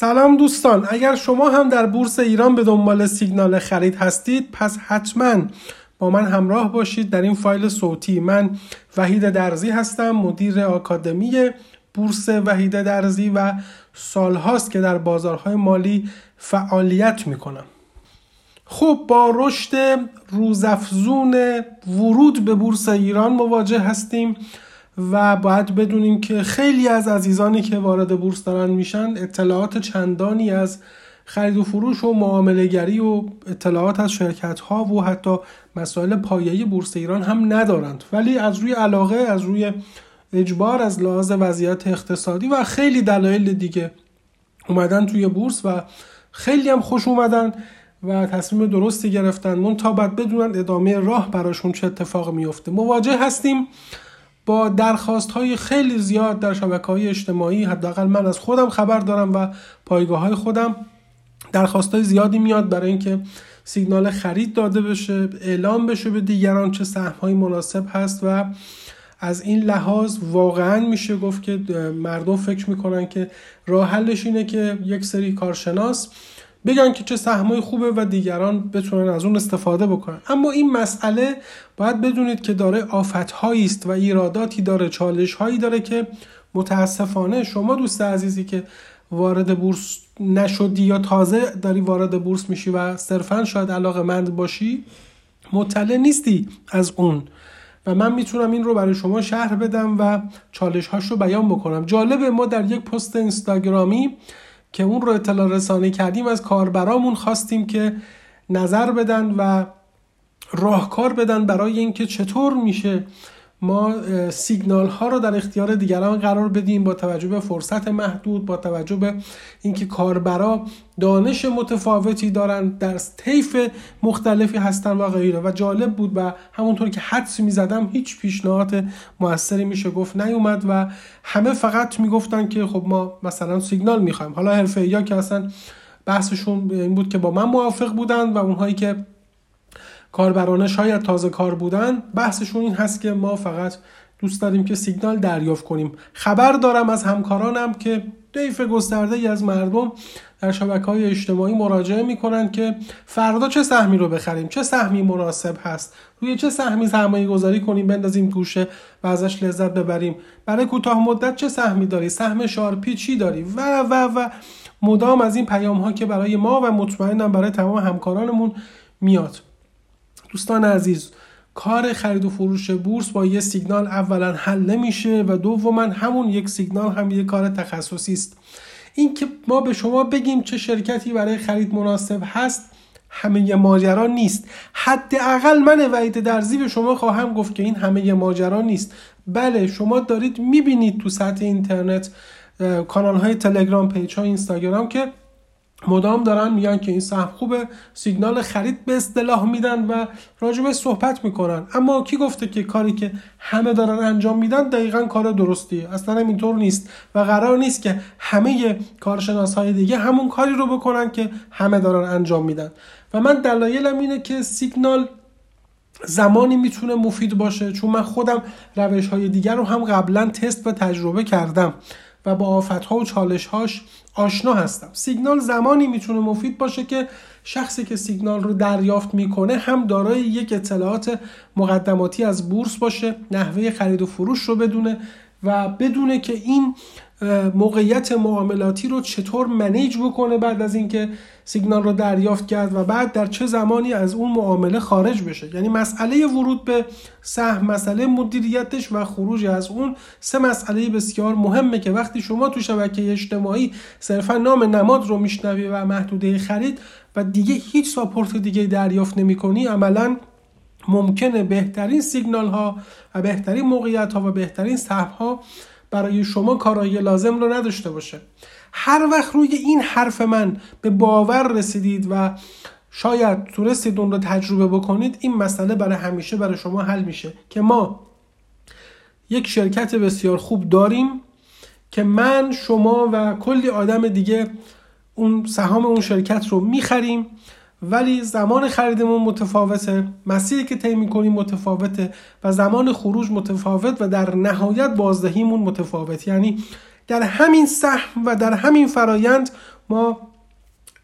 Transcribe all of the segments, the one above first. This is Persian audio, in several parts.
سلام دوستان اگر شما هم در بورس ایران به دنبال سیگنال خرید هستید پس حتما با من همراه باشید در این فایل صوتی. من وحید درزی هستم مدیر آکادمی بورس وحید درزی و سالهاست که در بازارهای مالی فعالیت می‌کنم. خب با رشد روزافزون ورود به بورس ایران مواجه هستیم. و باید بدونیم که خیلی از عزیزانی که وارد بورس دارن میشن اطلاعات چندانی از خرید و فروش و معامله گری و اطلاعات از شرکت ها و حتی مسائل پایه‌ای بورس ایران هم ندارند. ولی از روی علاقه از روی اجبار از لحاظ وضعیت اقتصادی و خیلی دلایل دیگه اومدن توی بورس و خیلی هم خوش اومدن و تصمیم درستی گرفتن. من تا بعد بدونن ادامه راه براشون چه اتفاق میفته مواجه هستیم. با درخواست های خیلی زیاد در شبکه های اجتماعی حداقل من از خودم خبر دارم و پایگاه های خودم درخواست های زیادی میاد برای اینکه سیگنال خرید داده بشه اعلام بشه به دیگران چه سهم مناسب هست و از این لحاظ واقعا میشه گفت که مردم فکر می‌کنن که راه حلش اینه که یک سری کارشناس بگن که چه سهمای خوبه و دیگران بتونن از اون استفاده بکنن. اما این مسئله باید بدونید که داره آفتهایی است و ایراداتی داره چالش هایی داره که متاسفانه شما دوست عزیزی که وارد بورس نشدی یا تازه داری وارد بورس میشی و صرفا شاید علاقه مند باشی مطلع نیستی از اون. و من می‌تونم این رو برای شما شهر بدم و چالش هاش رو بیان بکنم. جالبه ما در یک پست اینستاگرامی که اون رو اطلاع رسانی کردیم از کاربرامون خواستیم که نظر بدن و راهکار بدن برای اینکه چطور میشه ما سیگنال ها رو در اختیار دیگران قرار بدیم با توجه به فرصت محدود با توجه به اینکه کاربرا دانش متفاوتی دارن در طیف مختلفی هستن و غیره. و جالب بود و همونطور که حدس می‌زدم هیچ پیشنهاد موثری میشه گفت نیومد و همه فقط می‌گفتن که خب ما مثلا سیگنال می‌خوایم. حالا حرفه یا که اصلا بحثشون این بود که با من موافق بودن و اونهایی که کاربرانه شاید تازه کار بودن بحثشون این هست که ما فقط دوست داریم که سیگنال دریافت کنیم. خبر دارم از همکارانم که دیف گسترده ای از مردم در شبکه های اجتماعی مراجعه می‌کنن که فردا چه سهمی رو بخریم چه سهمی مناسب هست روی چه سهمی سرمایه گذاری کنیم بندازیم توشه و ازش لذت ببریم. برای کوتاه مدت چه سهمی داری؟ سهم شارپی چی داری؟ و و و. مدام از این پیام ها که برای ما و مطمئنم برای تمام همکارانمون میاد. دوستان عزیز کار خرید و فروش بورس با یه سیگنال اولا حل نمیشه و دوما همون یک سیگنال هم یه کار تخصصی است. اینکه ما به شما بگیم چه شرکتی برای خرید مناسب هست همه ماجرا نیست. حداقل من وعید درزی به شما خواهم گفت که این همه ماجرا نیست. بله شما دارید می‌بینید تو سطح اینترنت کانال های تلگرام پیج های اینستاگرام که مدام دارن میگن که این سهم خوبه سیگنال خرید به اصطلاح میدن و راجبه صحبت می‌کنن. اما کی گفته که کاری که همه دارن انجام میدن دقیقا کار درستیه؟ اصلا اینطور نیست و قرار نیست که همه کارشناس های دیگه همون کاری رو بکنن که همه دارن انجام میدن. و من دلایلم اینه که سیگنال زمانی می‌تونه مفید باشه چون من خودم روش های دیگر رو هم قبلا تست و تجربه کردم. و با آفتها و چالشهاش آشنا هستم. سیگنال زمانی می‌تونه مفید باشه که شخصی که سیگنال رو دریافت می‌کنه هم دارای یک اطلاعات مقدماتی از بورس باشه نحوه خرید و فروش رو بدونه و بدونه که این موقعیت معاملاتی رو چطور منیج بکنه بعد از اینکه سیگنال رو دریافت کرد و بعد در چه زمانی از اون معامله خارج بشه. یعنی مسئله ورود به سهم مسئله مدیریتش و خروج از اون سه مسئله بسیار مهمه که وقتی شما تو شبکه اجتماعی صرفا نام نماد رو میشنوی و محدوده خرید و دیگه هیچ ساپورت دیگه دریافت نمی کنی عملا ممکنه بهترین سیگنال ها و بهترین موقعیت ها و بهترین سهم ها برای شما کارایی لازم رو نداشته باشه. هر وقت روی این حرف من به باور رسیدید و شاید تونستید اون رو تجربه بکنید این مسئله برای همیشه برای شما حل میشه که ما یک شرکت بسیار خوب داریم که من شما و کلی آدم دیگه اون سهام اون شرکت رو می‌خریم. ولی زمان خریدمون متفاوته. مسیری که طی می‌کنیم متفاوته و زمان خروج متفاوت و در نهایت بازدهیمون متفاوت. یعنی در همین سهم و در همین فرایند ما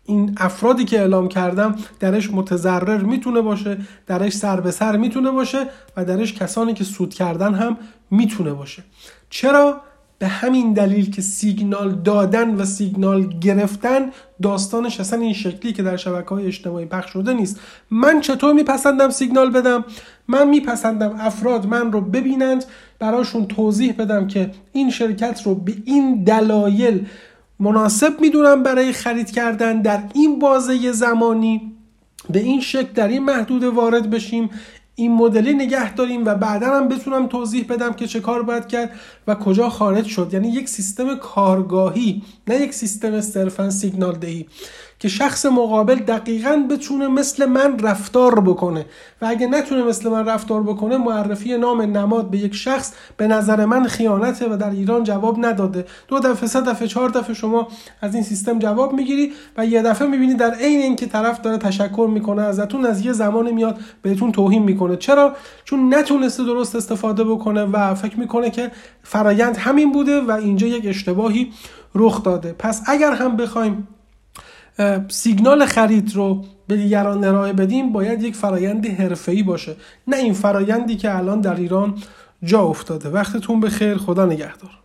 این افرادی که اعلام کردم درش متضرر می‌تونه باشه درش سر به سر می‌تونه باشه و درش کسانی که سود کردن هم می‌تونه باشه. چرا؟ به همین دلیل که سیگنال دادن و سیگنال گرفتن داستانش اصلا این شکلی که در شبکه های اجتماعی پخش شده نیست. من چطور میپسندم سیگنال بدم؟ من میپسندم افراد من رو ببینند براشون توضیح بدم که این شرکت رو به این دلایل مناسب می‌دونم برای خرید کردن در این بازه زمانی. به این شکل در این محدود وارد بشیم. این مدلی نگه داریم و بعدا هم بتونم توضیح بدم که چه کار باید کرد و کجا خارج شد. یعنی یک سیستم کارگاهی نه یک سیستم صرفا سیگنال دهی. که شخص مقابل دقیقا بتونه مثل من رفتار بکنه. و اگه نتونه مثل من رفتار بکنه معرفی نام نماد به یک شخص به نظر من خیانته و در ایران جواب نداده. دو دفعه سه دفعه چهار دفعه شما از این سیستم جواب می‌گیری و یه دفعه می‌بینی در عین اینکه طرف داره تشکر می‌کنه ازتون از یه زمانی میاد بهتون توهین می‌کنه. چرا؟ چون نتونسته درست استفاده بکنه و فکر می‌کنه که فرایند همین بوده و اینجا یک اشتباهی رخ داده. پس اگر هم بخوایم سیگنال خرید رو به دیگران ارائه بدیم باید یک فرایند حرفه‌ای باشه. نه این فرایندی که الان در ایران جا افتاده. وقتتون به خیر خدا نگهدار.